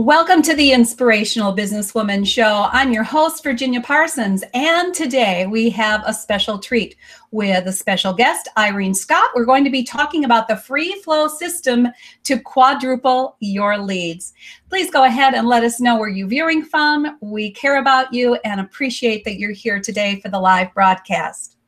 Welcome to the Inspirational Businesswoman Show. I'm your host, Virginia Parsons, and today we have a special treat with a special guest, Irene Scott. We're going to be talking about the free flow system to quadruple your leads. Please go ahead and let us know where you're viewing from. We care about you and appreciate that you're here today for the live broadcast.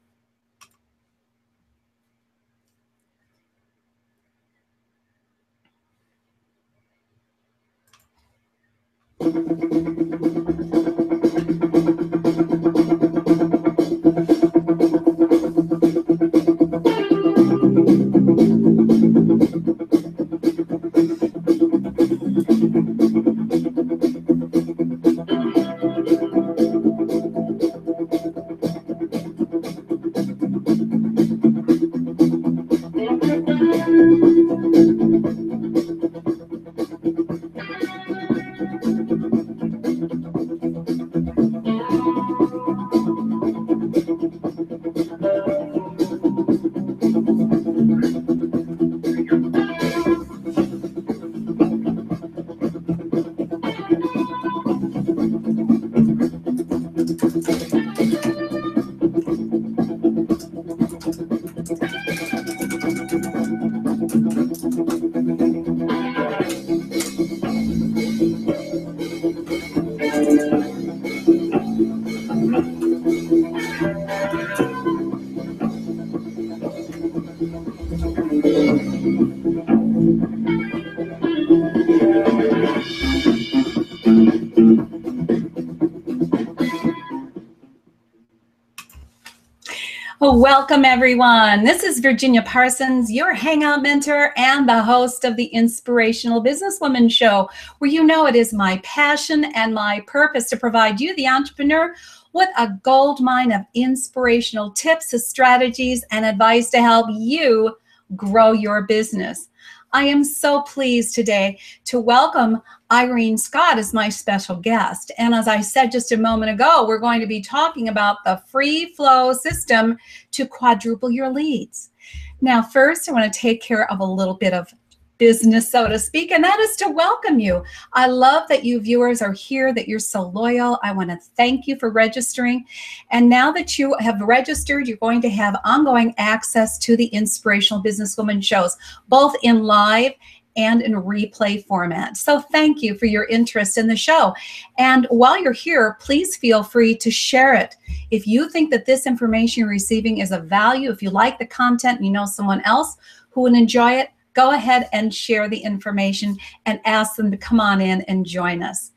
Welcome, everyone. This is Virginia Parsons, your Hangout mentor and the host of the Inspirational Businesswoman Show, where you know it is my passion and my purpose to provide you, the entrepreneur, with a gold mine of inspirational tips, strategies, and advice to help you grow your business. I am so pleased today to welcome Irene Scott as my special guest. And as I said just a moment ago, we're going to be talking about the free flow system to quadruple your leads. Now, first, I want to take care of a little bit of business, so to speak, and that is to welcome you. I love that you viewers are here, that you're so loyal. I want to thank you for registering. And now that you have registered, you're going to have ongoing access to the Inspirational Businesswoman shows, both in live and in replay format. So thank you for your interest in the show. And while you're here, please feel free to share it. If you think that this information you're receiving is of value, if you like the content and you know someone else who would enjoy it, go ahead and share the information and ask them to come on in and join us.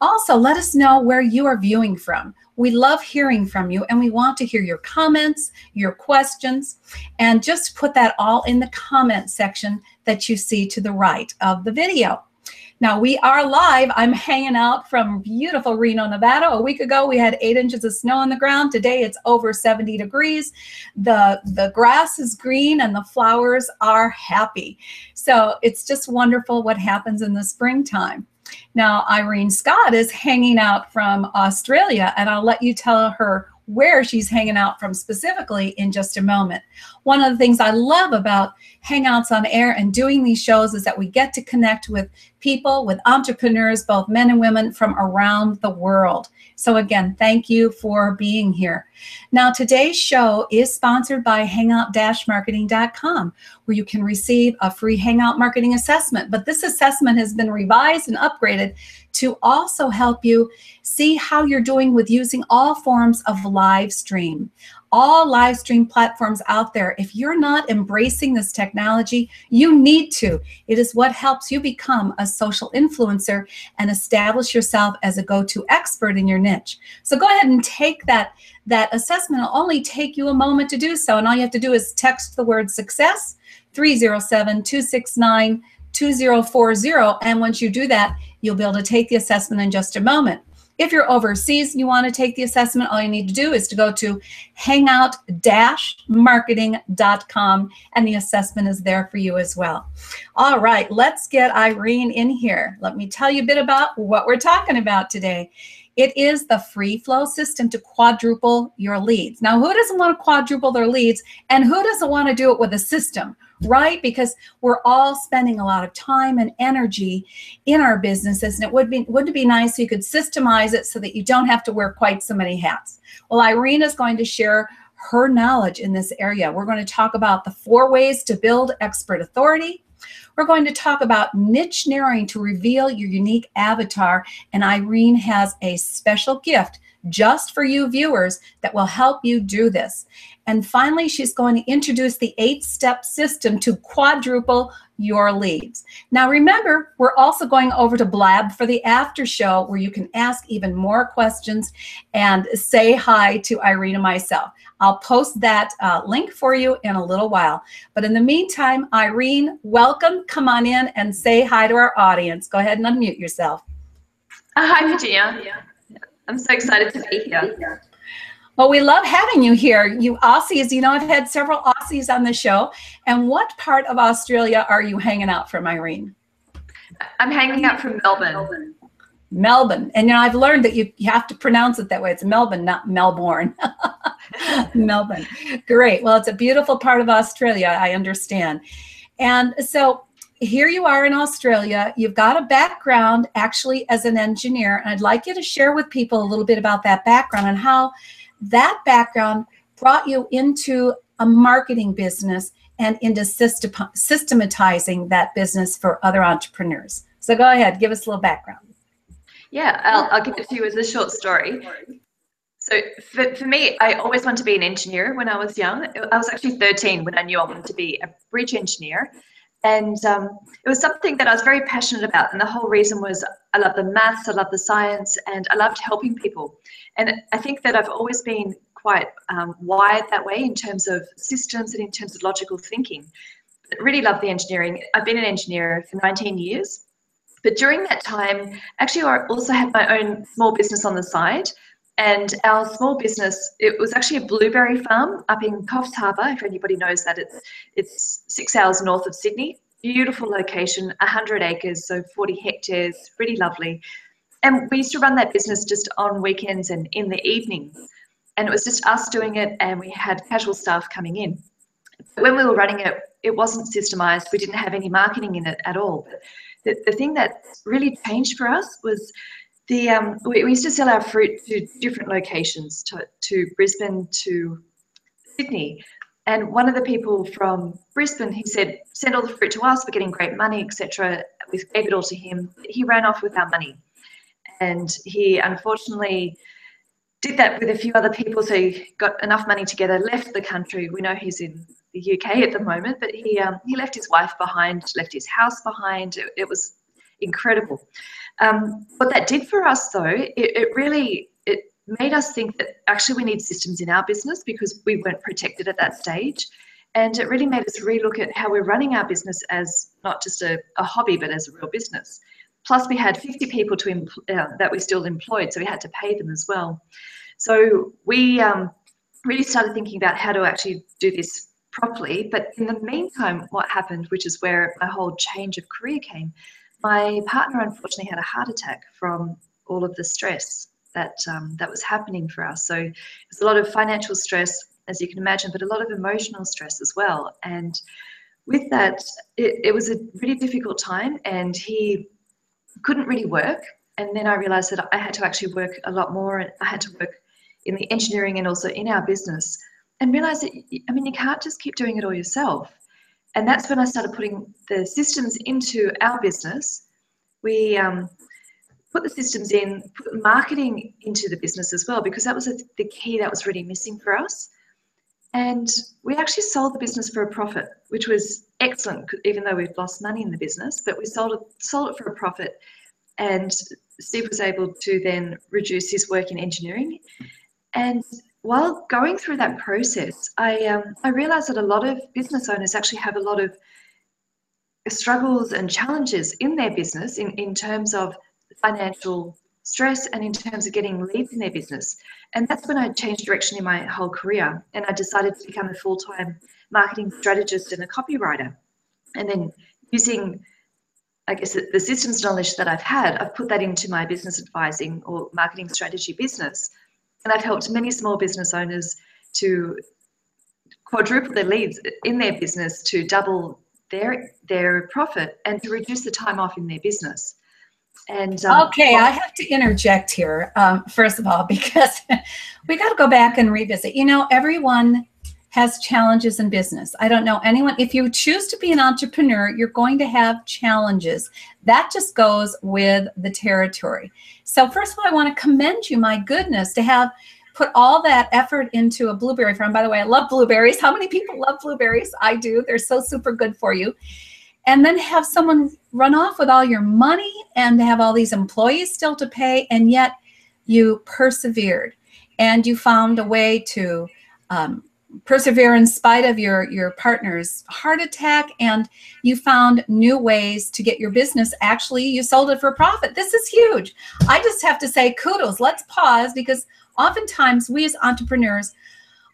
Also, let us know where you are viewing from. We love hearing from you and we want to hear your comments, your questions, and just put that all in the comment section that you see to the right of the video. Now we are live. I'm hanging out from beautiful Reno, Nevada. A week ago we had eight inches of snow on the ground. Today it's over 70 degrees. The, the grass is green and the flowers are happy. So it's just wonderful what happens in the springtime. Now Irene Scott is hanging out from Australia and I'll let you tell her where she's hanging out from specifically in just a moment. One of the things I love about Hangouts on Air and doing these shows is that we get to connect with people, with entrepreneurs, both men and women from around the world. So again, thank you for being here. Now, today's show is sponsored by hangout-marketing.com, where you can receive a free Hangout marketing assessment. But this assessment has been revised and upgraded to also help you see how you're doing with using all forms of live stream all live stream platforms out there. If you're not embracing this technology, you need to. It is what helps you become a social influencer and establish yourself as a go-to expert in your niche. So go ahead and take that that assessment. It'll only take you a moment to do so. And all you have to do is text the word success 307 269 2040. And once you do that, you'll be able to take the assessment in just a moment. If you're overseas and you want to take the assessment, all you need to do is to go to hangout-marketing.com and the assessment is there for you as well. All right, let's get Irene in here. Let me tell you a bit about what we're talking about today. It is the free flow system to quadruple your leads. Now, who doesn't want to quadruple their leads and who doesn't want to do it with a system, right? Because we're all spending a lot of time and energy in our businesses, and it would be wouldn't it be nice if you could systemize it so that you don't have to wear quite so many hats. Well, Irene is going to share her knowledge in this area. We're going to talk about the four ways to build expert authority. We're going to talk about niche narrowing to reveal your unique avatar, and Irene has a special gift just for you viewers that will help you do this. And finally, she's going to introduce the eight step system to quadruple your leads. Now, remember, we're also going over to Blab for the after show where you can ask even more questions and say hi to Irene myself. I'll post that uh, link for you in a little while. But in the meantime, Irene, welcome. Come on in and say hi to our audience. Go ahead and unmute yourself. Uh, hi, Virginia. I'm so excited to be here. Well, we love having you here. You Aussies, you know, I've had several Aussies on the show. And what part of Australia are you hanging out from, Irene? I'm hanging out from Melbourne. Melbourne. And you know, I've learned that you, you have to pronounce it that way. It's Melbourne, not Melbourne. Melbourne. Great. Well, it's a beautiful part of Australia, I understand. And so here you are in Australia. You've got a background actually as an engineer. And I'd like you to share with people a little bit about that background and how that background brought you into a marketing business and into system, systematizing that business for other entrepreneurs. So go ahead, give us a little background. Yeah, I'll, I'll give it to you as a short story. So for, for me, I always wanted to be an engineer when I was young. I was actually 13 when I knew I wanted to be a bridge engineer. And um, it was something that I was very passionate about. And the whole reason was I love the maths, I love the science, and I loved helping people. And I think that I've always been quite um, wired that way in terms of systems and in terms of logical thinking. Really love the engineering. I've been an engineer for 19 years. But during that time, actually, I also had my own small business on the side. And our small business, it was actually a blueberry farm up in Coffs Harbour. If anybody knows that, it's it's six hours north of Sydney. Beautiful location, 100 acres, so 40 hectares, really lovely. And we used to run that business just on weekends and in the evenings. And it was just us doing it, and we had casual staff coming in. But When we were running it, it wasn't systemized. We didn't have any marketing in it at all. But the, the thing that really changed for us was the um, we, we, used to sell our fruit to different locations, to, to Brisbane, to Sydney. And one of the people from Brisbane, he said, send all the fruit to us, we're getting great money, etc. We gave it all to him. He ran off with our money. And he unfortunately did that with a few other people. So he got enough money together, left the country. We know he's in the UK at the moment, but he, um, he left his wife behind, left his house behind. It, it was incredible. Um, what that did for us, though, it, it really it made us think that actually we need systems in our business because we weren't protected at that stage. And it really made us relook at how we're running our business as not just a, a hobby, but as a real business. Plus, we had 50 people to empl- uh, that we still employed, so we had to pay them as well. So we um, really started thinking about how to actually do this properly. But in the meantime, what happened, which is where my whole change of career came, my partner unfortunately had a heart attack from all of the stress that um, that was happening for us. So it was a lot of financial stress, as you can imagine, but a lot of emotional stress as well. And with that, it, it was a really difficult time, and he couldn't really work. And then I realized that I had to actually work a lot more. I had to work in the engineering and also in our business, and realized that I mean you can't just keep doing it all yourself. And that's when I started putting the systems into our business. We um, put the systems in, put marketing into the business as well, because that was the key that was really missing for us. And we actually sold the business for a profit, which was excellent, even though we'd lost money in the business, but we sold it, sold it for a profit. And Steve was able to then reduce his work in engineering. And while going through that process, I um, I realized that a lot of business owners actually have a lot of struggles and challenges in their business in, in terms of financial stress and in terms of getting leads in their business. And that's when I changed direction in my whole career and I decided to become a full-time marketing strategist and a copywriter. And then using I guess the systems knowledge that I've had, I've put that into my business advising or marketing strategy business. And I've helped many small business owners to quadruple their leads in their business to double their their profit and to reduce the time off in their business. And um, okay, I have to interject here um, first of all because we got to go back and revisit. You know, everyone has challenges in business. I don't know anyone. If you choose to be an entrepreneur, you're going to have challenges. That just goes with the territory. So first of all, I want to commend you. My goodness, to have put all that effort into a blueberry farm. By the way, I love blueberries. How many people love blueberries? I do. They're so super good for you. And then have someone run off with all your money and have all these employees still to pay, and yet you persevered and you found a way to um, persevere in spite of your your partner's heart attack and you found new ways to get your business. Actually you sold it for profit. This is huge. I just have to say kudos. Let's pause because oftentimes we as entrepreneurs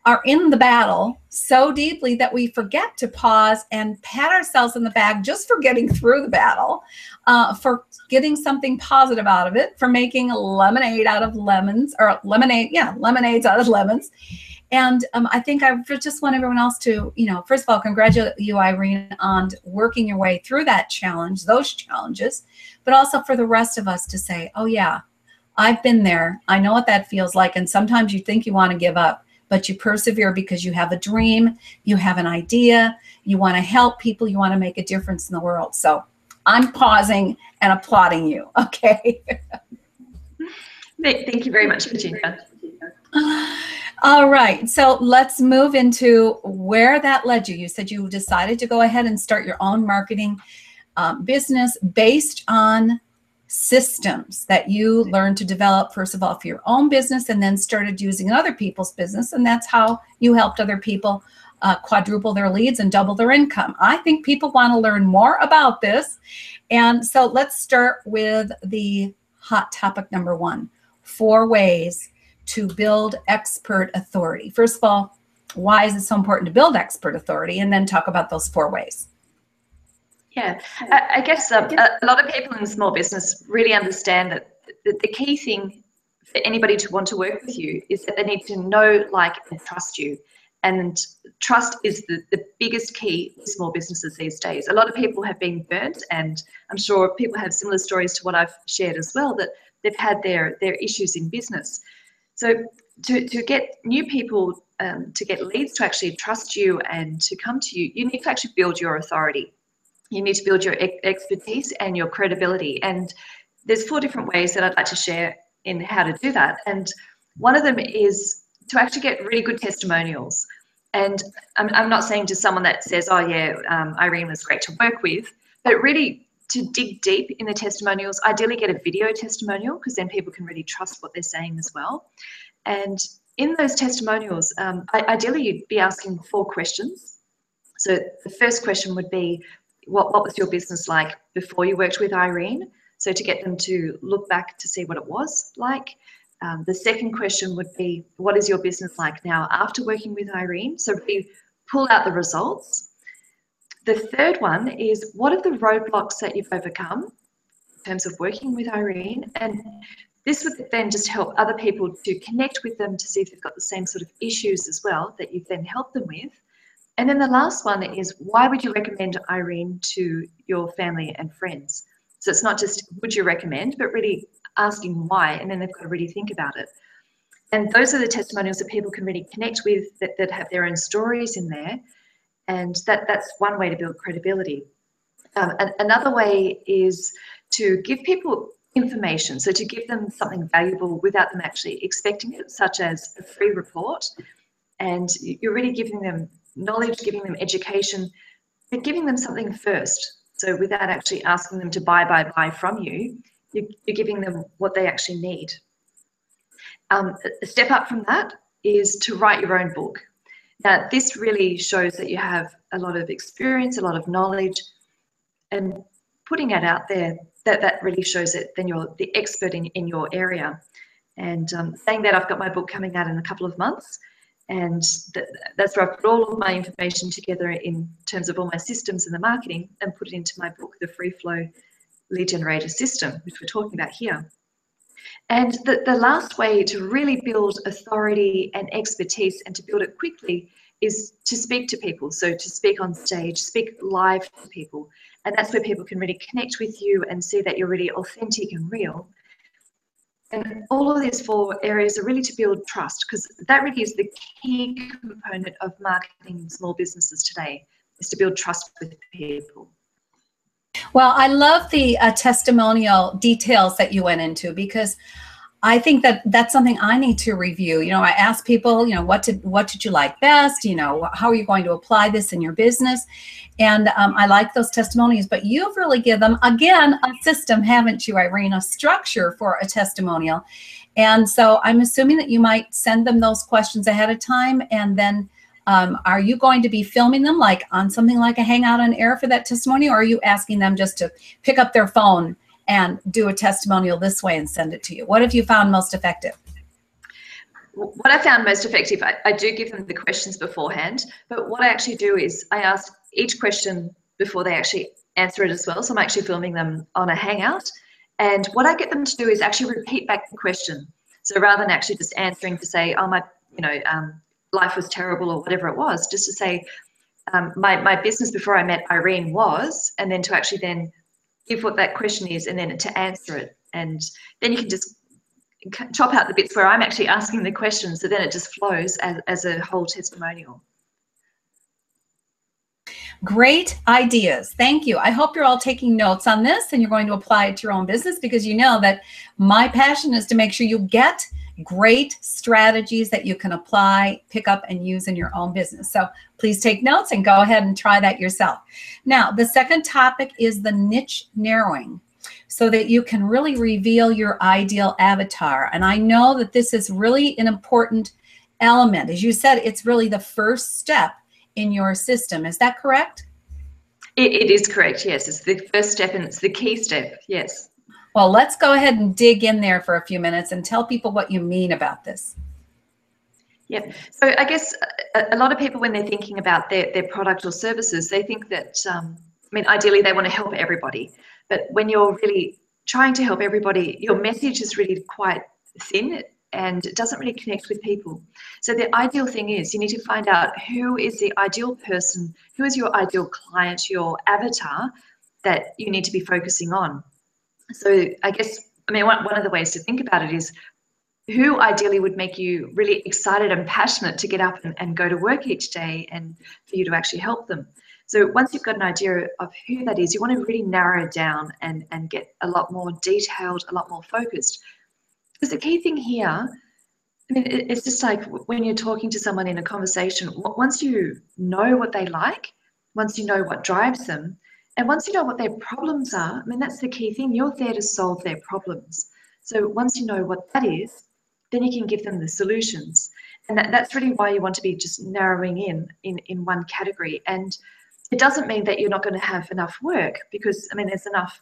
are in the battle so deeply that we forget to pause and pat ourselves in the back just for getting through the battle, uh, for getting something positive out of it, for making lemonade out of lemons, or lemonade, yeah, lemonades out of lemons. And um, I think I just want everyone else to, you know, first of all, congratulate you, Irene, on working your way through that challenge, those challenges, but also for the rest of us to say, oh, yeah, I've been there. I know what that feels like. And sometimes you think you want to give up, but you persevere because you have a dream, you have an idea, you want to help people, you want to make a difference in the world. So I'm pausing and applauding you. Okay. Thank you very much, Virginia. All right. So let's move into where that led you. You said you decided to go ahead and start your own marketing um, business based on systems that you learned to develop first of all for your own business and then started using other people's business and that's how you helped other people uh, quadruple their leads and double their income i think people want to learn more about this and so let's start with the hot topic number one four ways to build expert authority first of all why is it so important to build expert authority and then talk about those four ways yeah, I, I guess um, a lot of people in small business really understand that the, the key thing for anybody to want to work with you is that they need to know, like, and trust you. And trust is the, the biggest key for small businesses these days. A lot of people have been burnt, and I'm sure people have similar stories to what I've shared as well, that they've had their, their issues in business. So to, to get new people um, to get leads to actually trust you and to come to you, you need to actually build your authority you need to build your expertise and your credibility. And there's four different ways that I'd like to share in how to do that. And one of them is to actually get really good testimonials. And I'm, I'm not saying to someone that says, oh, yeah, um, Irene was great to work with, but really to dig deep in the testimonials, ideally get a video testimonial because then people can really trust what they're saying as well. And in those testimonials, um, ideally you'd be asking four questions. So the first question would be, what, what was your business like before you worked with Irene? So to get them to look back to see what it was like. Um, the second question would be, what is your business like now after working with Irene? So we pull out the results. The third one is, what are the roadblocks that you've overcome in terms of working with Irene? And this would then just help other people to connect with them to see if they've got the same sort of issues as well that you've then helped them with. And then the last one is why would you recommend Irene to your family and friends? So it's not just would you recommend, but really asking why, and then they've got to really think about it. And those are the testimonials that people can really connect with that, that have their own stories in there. And that, that's one way to build credibility. Um, and another way is to give people information. So to give them something valuable without them actually expecting it, such as a free report. And you're really giving them knowledge, giving them education, but giving them something first. So without actually asking them to buy, buy, buy from you, you're, giving them what they actually need. Um, a step up from that is to write your own book. Now, this really shows that you have a lot of experience, a lot of knowledge, and putting it out there, that, that really shows that then you're the expert in, in your area. And um, saying that, I've got my book coming out in a couple of months and th that's where I put all of my information together in terms of all my systems and the marketing and put it into my book, The Free Flow Lead Generator System, which we're talking about here. And the, the last way to really build authority and expertise and to build it quickly is to speak to people. So to speak on stage, speak live to people. And that's where people can really connect with you and see that you're really authentic and real. And all of these four areas are really to build trust because that really is the key component of marketing in small businesses today is to build trust with people. Well, I love the uh, testimonial details that you went into because I think that that's something I need to review. You know, I ask people, you know, what did what did you like best? You know, how are you going to apply this in your business? And um, I like those testimonials, but you've really given them again a system, haven't you, Irene? A structure for a testimonial. And so I'm assuming that you might send them those questions ahead of time, and then um, are you going to be filming them like on something like a Hangout on Air for that testimony, or are you asking them just to pick up their phone? and do a testimonial this way and send it to you? What have you found most effective? What I found most effective, I, I do give them the questions beforehand, but what I actually do is I ask each question before they actually answer it as well. So I'm actually filming them on a Hangout. And what I get them to do is actually repeat back the question. So rather than actually just answering to say, oh, my, you know, um, life was terrible or whatever it was, just to say, um, my, my business before I met Irene was, and then to actually then give what that question is and then to answer it. And then you can just chop out the bits where I'm actually asking the question, so then it just flows as, as a whole testimonial. Great ideas. Thank you. I hope you're all taking notes on this and you're going to apply it to your own business because you know that my passion is to make sure you get great strategies that you can apply, pick up, and use in your own business. So please take notes and go ahead and try that yourself. Now, the second topic is the niche narrowing so that you can really reveal your ideal avatar. And I know that this is really an important element. As you said, it's really the first step in your system. Is that correct? it, it is correct, yes. It's the first step and it's the key step, yes. Well, let's go ahead and dig in there for a few minutes and tell people what you mean about this. Yeah. So I guess a, a, lot of people, when they're thinking about their, their product or services, they think that, um, I mean, ideally they want to help everybody. But when you're really trying to help everybody, your message is really quite thin and it doesn't really connect with people. So the ideal thing is you need to find out who is the ideal person, who is your ideal client, your avatar that you need to be focusing on so I guess, I mean, one, one of the ways to think about it is who ideally would make you really excited and passionate to get up and, and go to work each day and for you to actually help them. So once you've got an idea of who that is, you want to really narrow down and, and get a lot more detailed, a lot more focused. Because the key thing here, I mean, it's just like when you're talking to someone in a conversation, once you know what they like, once you know what drives them, and once you know what their problems are, I mean, that's the key thing. You're there to solve their problems. So once you know what that is, then you can give them the solutions. And that, that's really why you want to be just narrowing in, in in one category. And it doesn't mean that you're not going to have enough work because, I mean, there's enough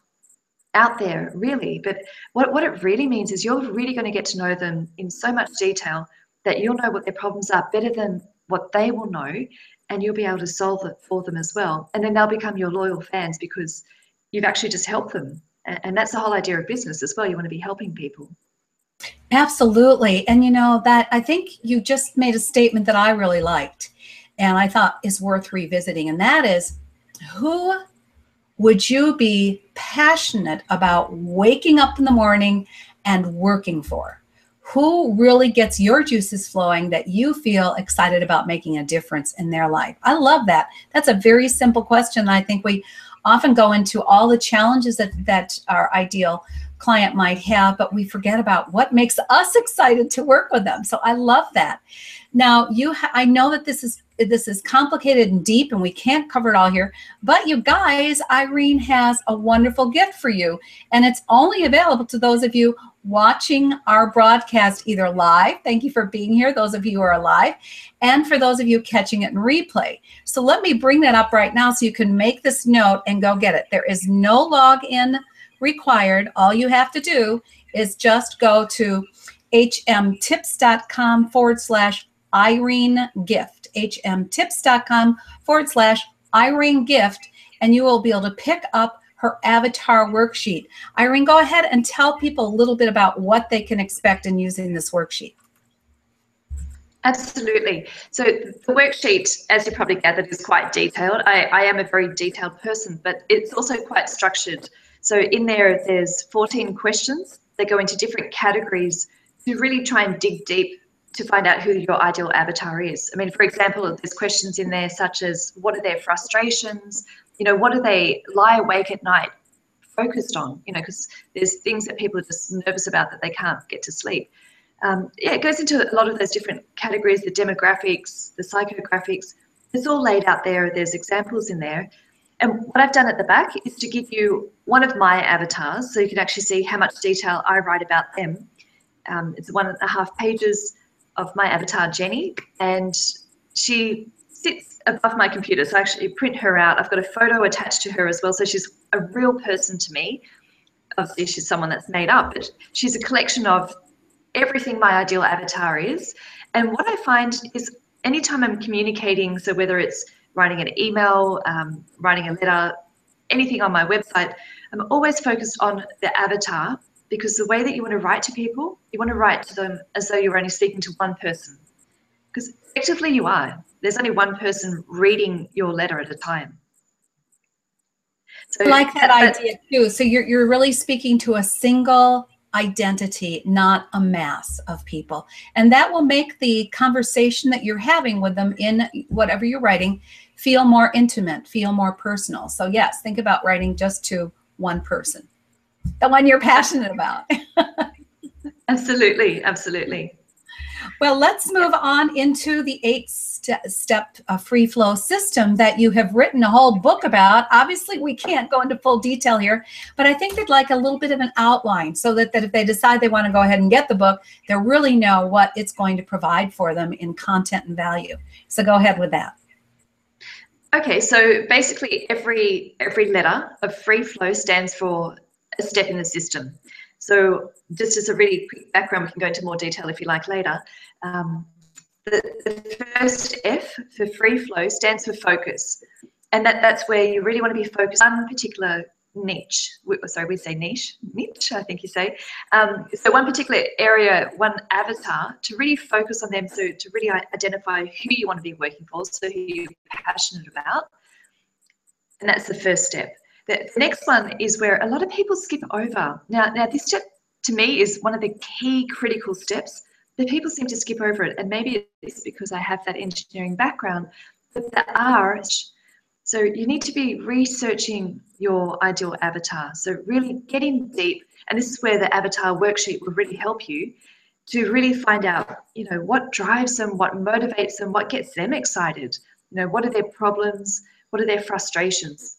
out there really. But what, what it really means is you're really going to get to know them in so much detail that you'll know what their problems are better than what they will know and you'll be able to solve it for them as well. And then they'll become your loyal fans because you've actually just helped them. And that's the whole idea of business as well. You want to be helping people. Absolutely. And you know, that I think you just made a statement that I really liked and I thought is worth revisiting. And that is who would you be passionate about waking up in the morning and working for? Who really gets your juices flowing that you feel excited about making a difference in their life? I love that. That's a very simple question. I think we often go into all the challenges that, that our ideal client might have, but we forget about what makes us excited to work with them. So I love that. Now, you ha- I know that this is this is complicated and deep and we can't cover it all here, but you guys, Irene has a wonderful gift for you and it's only available to those of you watching our broadcast either live. Thank you for being here, those of you who are live, and for those of you catching it in replay. So let me bring that up right now so you can make this note and go get it. There is no login required. All you have to do is just go to hmtips.com forward slash Irene gift, hmtips.com forward slash Irene gift, and you will be able to pick up her avatar worksheet. Irene, go ahead and tell people a little bit about what they can expect in using this worksheet. Absolutely. So the worksheet, as you probably gathered, is quite detailed. I, I am a very detailed person, but it's also quite structured. So in there, there's 14 questions. They go into different categories to really try and dig deep to find out who your ideal avatar is. I mean, for example, there's questions in there such as what are their frustrations? You know, what do they lie awake at night focused on? You know, because there's things that people are just nervous about that they can't get to sleep. Um, yeah, it goes into a lot of those different categories, the demographics, the psychographics. It's all laid out there. There's examples in there. And what I've done at the back is to give you one of my avatars so you can actually see how much detail I write about them. Um, it's one and a half pages of my avatar, Jenny, and she sits above my computer. So I actually print her out. I've got a photo attached to her as well. So she's a real person to me. Obviously, she's someone that's made up, but she's a collection of everything my ideal avatar is. And what I find is anytime I'm communicating, so whether it's writing an email, um, writing a letter, anything on my website, I'm always focused on the avatar because the way that you want to write to people, you want to write to them as though you're only speaking to one person. Because effectively you are. There's only one person reading your letter at a time. So I like that, that idea too. So you're you're really speaking to a single identity, not a mass of people. And that will make the conversation that you're having with them in whatever you're writing feel more intimate, feel more personal. So yes, think about writing just to one person the one you're passionate about. absolutely, absolutely. Well, let's move on into the eight st- step uh, free flow system that you have written a whole book about. Obviously, we can't go into full detail here, but I think they'd like a little bit of an outline so that, that if they decide they want to go ahead and get the book, they really know what it's going to provide for them in content and value. So go ahead with that. Okay, so basically every every letter of free flow stands for a step in the system. So just as a really quick background, we can go into more detail if you like later. Um, the, the, first F for free flow stands for focus. And that, that's where you really want to be focused on particular niche. Sorry, we say niche, niche, I think you say. Um, so one particular area, one avatar to really focus on them. So to really identify who you want to be working for, so who you're passionate about. And that's the first step. The next one is where a lot of people skip over. Now, now this step to me is one of the key critical steps, but people seem to skip over it. And maybe it's because I have that engineering background, but the R, so you need to be researching your ideal avatar. So really getting deep, and this is where the avatar worksheet will really help you to really find out, you know, what drives them, what motivates them, what gets them excited. You know, what are their problems? What are their frustrations?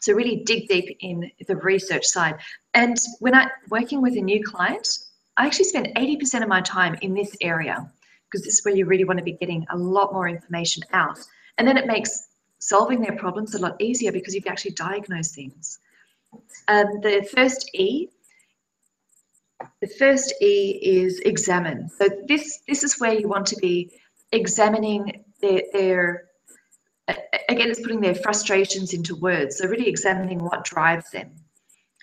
So really dig deep in the research side. And when I'm working with a new client, I actually spend 80% of my time in this area because this is where you really want to be getting a lot more information out. And then it makes solving their problems a lot easier because you can actually diagnose things. Um, the first E, the first E is examine. So this this is where you want to be examining their, their again, it's putting their frustrations into words. So really examining what drives them.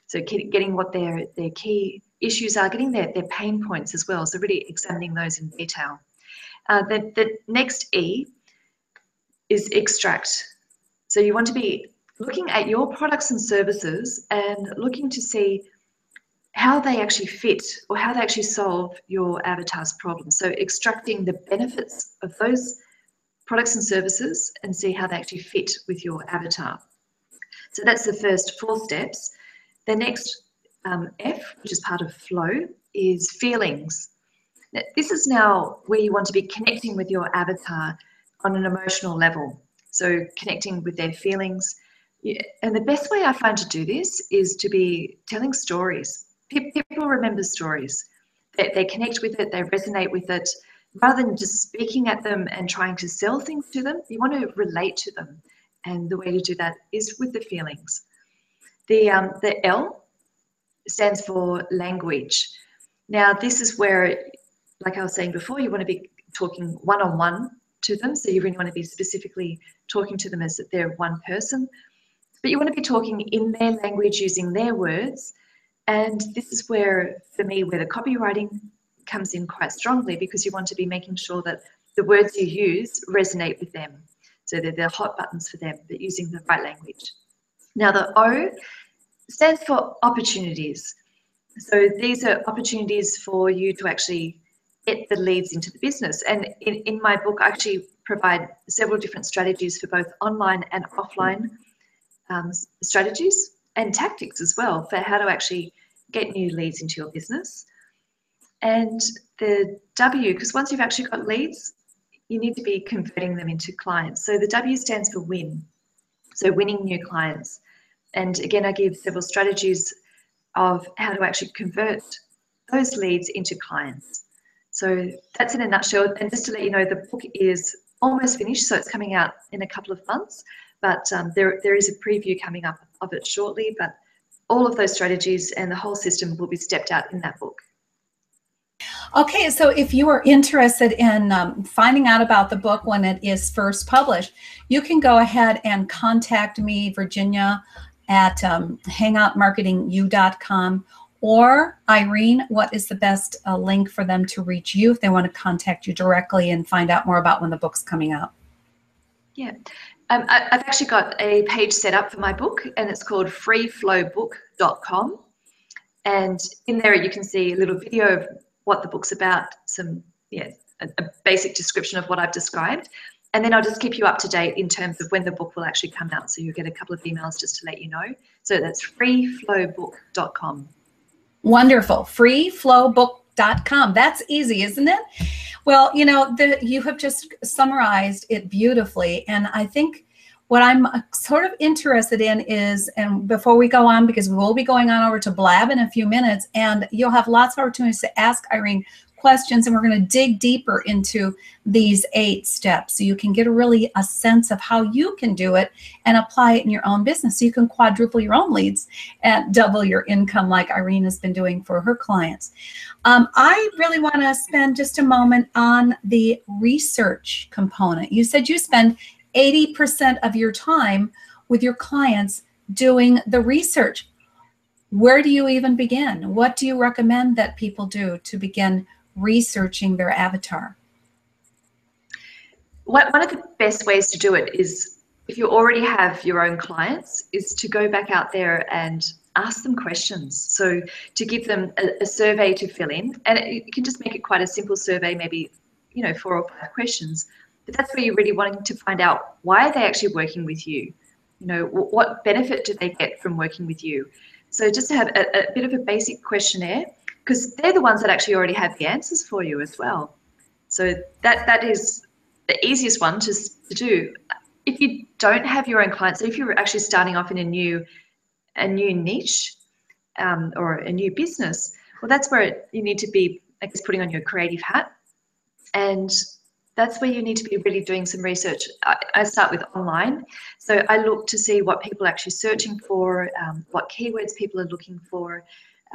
So getting what their, their key issues are, getting their, their pain points as well. So really examining those in detail. Uh, the, the next E is extract. So you want to be looking at your products and services and looking to see how they actually fit or how they actually solve your avatar's problems. So extracting the benefits of those products and services and see how they actually fit with your avatar. So that's the first four steps. The next um, F, which is part of flow, is feelings. Now, this is now where you want to be connecting with your avatar on an emotional level. So connecting with their feelings. And the best way I find to do this is to be telling stories. People remember stories. They, they connect with it, they resonate with it, rather than just speaking at them and trying to sell things to them, you want to relate to them. And the way to do that is with the feelings. The, um, the L stands for language. Now, this is where, like I was saying before, you want to be talking one on one to them. So you really want to be specifically talking to them as if they're one person. But you want to be talking in their language using their words. And this is where, for me, where the copywriting comes in quite strongly because you want to be making sure that the words you use resonate with them. So they're the hot buttons for them, but using the right language. Now, the O stands for opportunities. So these are opportunities for you to actually get the leads into the business. And in, in my book, I actually provide several different strategies for both online and offline um, strategies and tactics as well for how to actually get new leads into your business. And the W, because once you've actually got leads, you need to be converting them into clients. So the W stands for win. So winning new clients. And again, I give several strategies of how to actually convert those leads into clients. So that's in a nutshell. And just to let you know, the book is almost finished, so it's coming out in a couple of months. But um, there, there is a preview coming up of it shortly. But all of those strategies and the whole system will be stepped out in that book. Okay, so if you are interested in um, finding out about the book when it is first published, you can go ahead and contact me, Virginia, at um, hangoutmarketingu.com or Irene, what is the best uh, link for them to reach you if they want to contact you directly and find out more about when the book's coming out? Yeah, um, I, have actually got a page set up for my book, and it's called freeflowbook.com. And in there, you can see a little video of what the book's about, some yeah, a, a basic description of what I've described. And then I'll just keep you up to date in terms of when the book will actually come out. So you'll get a couple of emails just to let you know. So that's freeflowbook.com. Wonderful. Freeflowbook.com. That's easy, isn't it? Well, you know, the, you have just summarized it beautifully. And I think what I'm uh, sort of interested in is, and before we go on, because we will be going on over to Blab in a few minutes, and you'll have lots of opportunities to ask Irene questions and we're going to dig deeper into these eight steps so you can get a really a sense of how you can do it and apply it in your own business so you can quadruple your own leads and double your income like Irene has been doing for her clients. Um, I really want to spend just a moment on the research component. You said you spend 80% of your time with your clients doing the research. Where do you even begin? What do you recommend that people do to begin researching their avatar? One of the best ways to do it is if you already have your own clients, is to go back out there and ask them questions. So to give them a, a survey to fill in, and it, you can just make it quite a simple survey, maybe you know four or five questions but that's where you're really wanting to find out why are they actually working with you? You know, what benefit do they get from working with you? So just to have a, a bit of a basic questionnaire, because they're the ones that actually already have the answers for you as well. So that that is the easiest one to, to do. If you don't have your own clients, if you're actually starting off in a new a new niche um, or a new business, well, that's where it, you need to be, I guess, putting on your creative hat and that's where you need to be really doing some research. I, I start with online. So I look to see what people are actually searching for, um, what keywords people are looking for.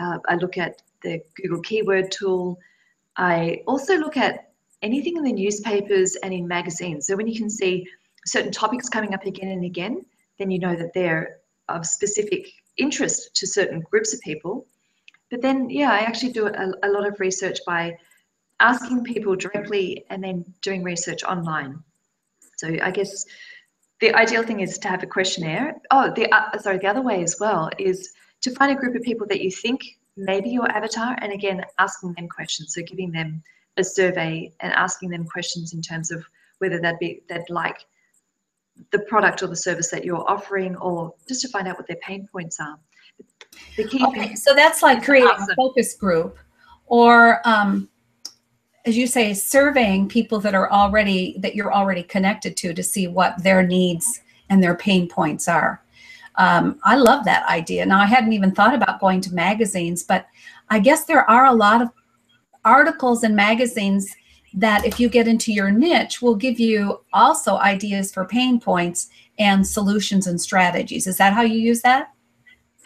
Uh, I look at the Google keyword tool. I also look at anything in the newspapers and in magazines. So when you can see certain topics coming up again and again, then you know that they're of specific interest to certain groups of people. But then, yeah, I actually do a, a lot of research by asking people directly and then doing research online. So I guess the ideal thing is to have a questionnaire. Oh, the uh, sorry, the other way as well is to find a group of people that you think may be your avatar, and again asking them questions. So giving them a survey and asking them questions in terms of whether they'd be they'd like the product or the service that you're offering, or just to find out what their pain points are. The key okay, so that's like creating a focus group, or um, as you say, surveying people that are already that you're already connected to to see what their needs and their pain points are. Um, I love that idea. Now I hadn't even thought about going to magazines, but I guess there are a lot of articles and magazines that if you get into your niche will give you also ideas for pain points and solutions and strategies. Is that how you use that?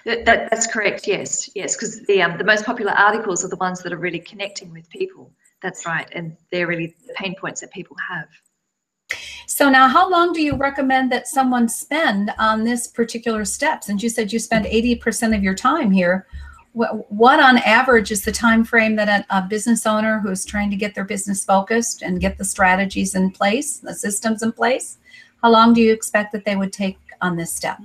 That, that that's correct. Yes, yes, because the um, the most popular articles are the ones that are really connecting with people. That's right. And they're really the pain points that people have. So now how long do you recommend that someone spend on this particular step? Since you said you spend 80% of your time here, what on average is the time frame that a, a, business owner who's trying to get their business focused and get the strategies in place the systems in place how long do you expect that they would take on this step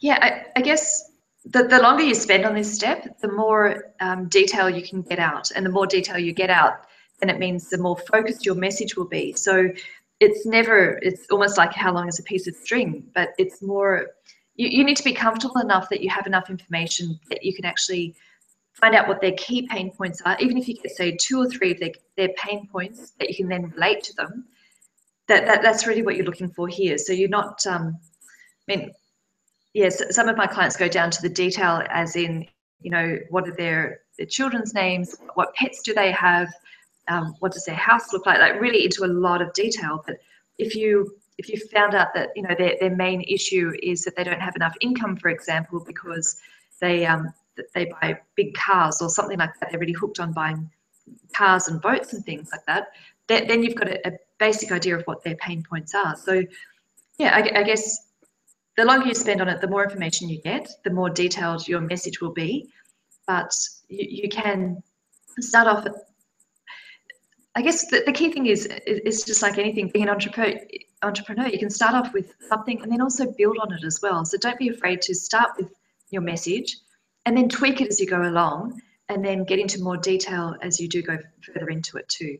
yeah i, I guess the, the longer you spend on this step the more um, detail you can get out and the more detail you get out then it means the more focused your message will be so it's never it's almost like how long is a piece of string but it's more you, you need to be comfortable enough that you have enough information that you can actually find out what their key pain points are, even if you get say two or three of their, their pain points that you can then relate to them. That, that that's really what you're looking for here. So you're not um, I mean, yes, some of my clients go down to the detail as in, you know, what are their, their children's names, what pets do they have, um, what does their house look like, like really into a lot of detail. But if you if you found out that you know their, their main issue is that they don't have enough income, for example, because they um, they buy big cars or something like that, they're really hooked on buying cars and boats and things like that. Then you've got a, a basic idea of what their pain points are. So, yeah, I, I guess the longer you spend on it, the more information you get, the more detailed your message will be. But you, you can start off I guess the, the key thing is, is just like anything, being an entrepreneur, entrepreneur, you can start off with something and then also build on it as well. So don't be afraid to start with your message and then tweak it as you go along and then get into more detail as you do go further into it too.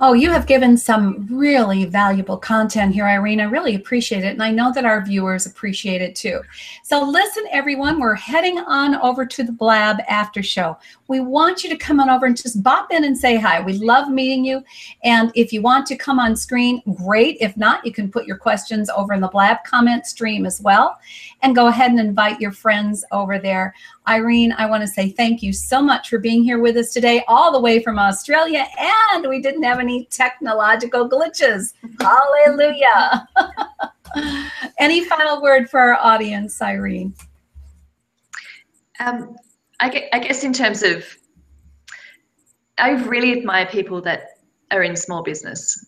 Oh, you have given some really valuable content here, Irene. I really appreciate it. And I know that our viewers appreciate it too. So listen, everyone, we're heading on over to the Blab after show. We want you to come on over and just bop in and say hi. We love meeting you. And if you want to come on screen, great. If not, you can put your questions over in the Blab comment stream as well. And go ahead and invite your friends over there. Irene, I want to say thank you so much for being here with us today, all the way from Australia. And we didn't have any technological glitches. Hallelujah. any final word for our audience, Irene? Um, I, I guess in terms of, I really admire people that are in small business.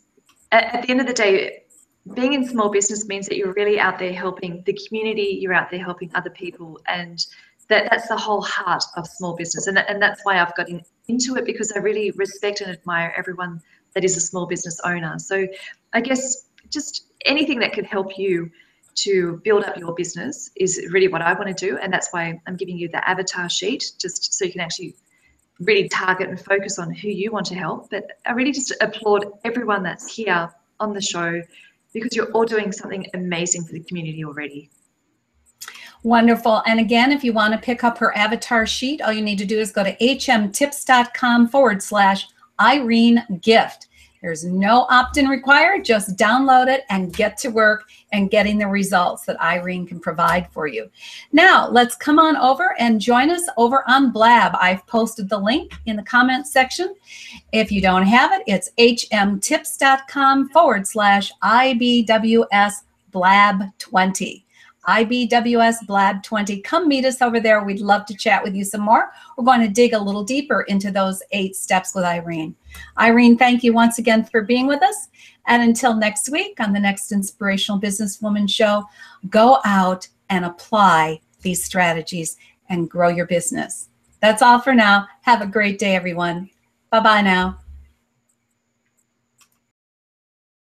At, at the end of the day, being in small business means that you're really out there helping the community, you're out there helping other people, and that that's the whole heart of small business. And, and that's why i've gotten into it because i really respect and admire everyone that is a small business owner. So i guess just anything that could help you to build up your business is really what i want to do. And that's why i'm giving you the avatar sheet just so you can actually really target and focus on who you want to help. But i really just applaud everyone that's here on the show because you're all doing something amazing for the community already Wonderful. And again, if you want to pick up her avatar sheet, all you need to do is go to hmtips.com forward slash Irene Gift. There's no opt in required. Just download it and get to work and getting the results that Irene can provide for you. Now, let's come on over and join us over on Blab. I've posted the link in the comments section. If you don't have it, it's hmtips.com forward slash IBWS Blab 20. IBWS Blab 20. Come meet us over there. We'd love to chat with you some more. We're going to dig a little deeper into those eight steps with Irene. Irene, thank you once again for being with us. And until next week on the next Inspirational Businesswoman Show, go out and apply these strategies and grow your business. That's all for now. Have a great day, everyone. Bye bye now.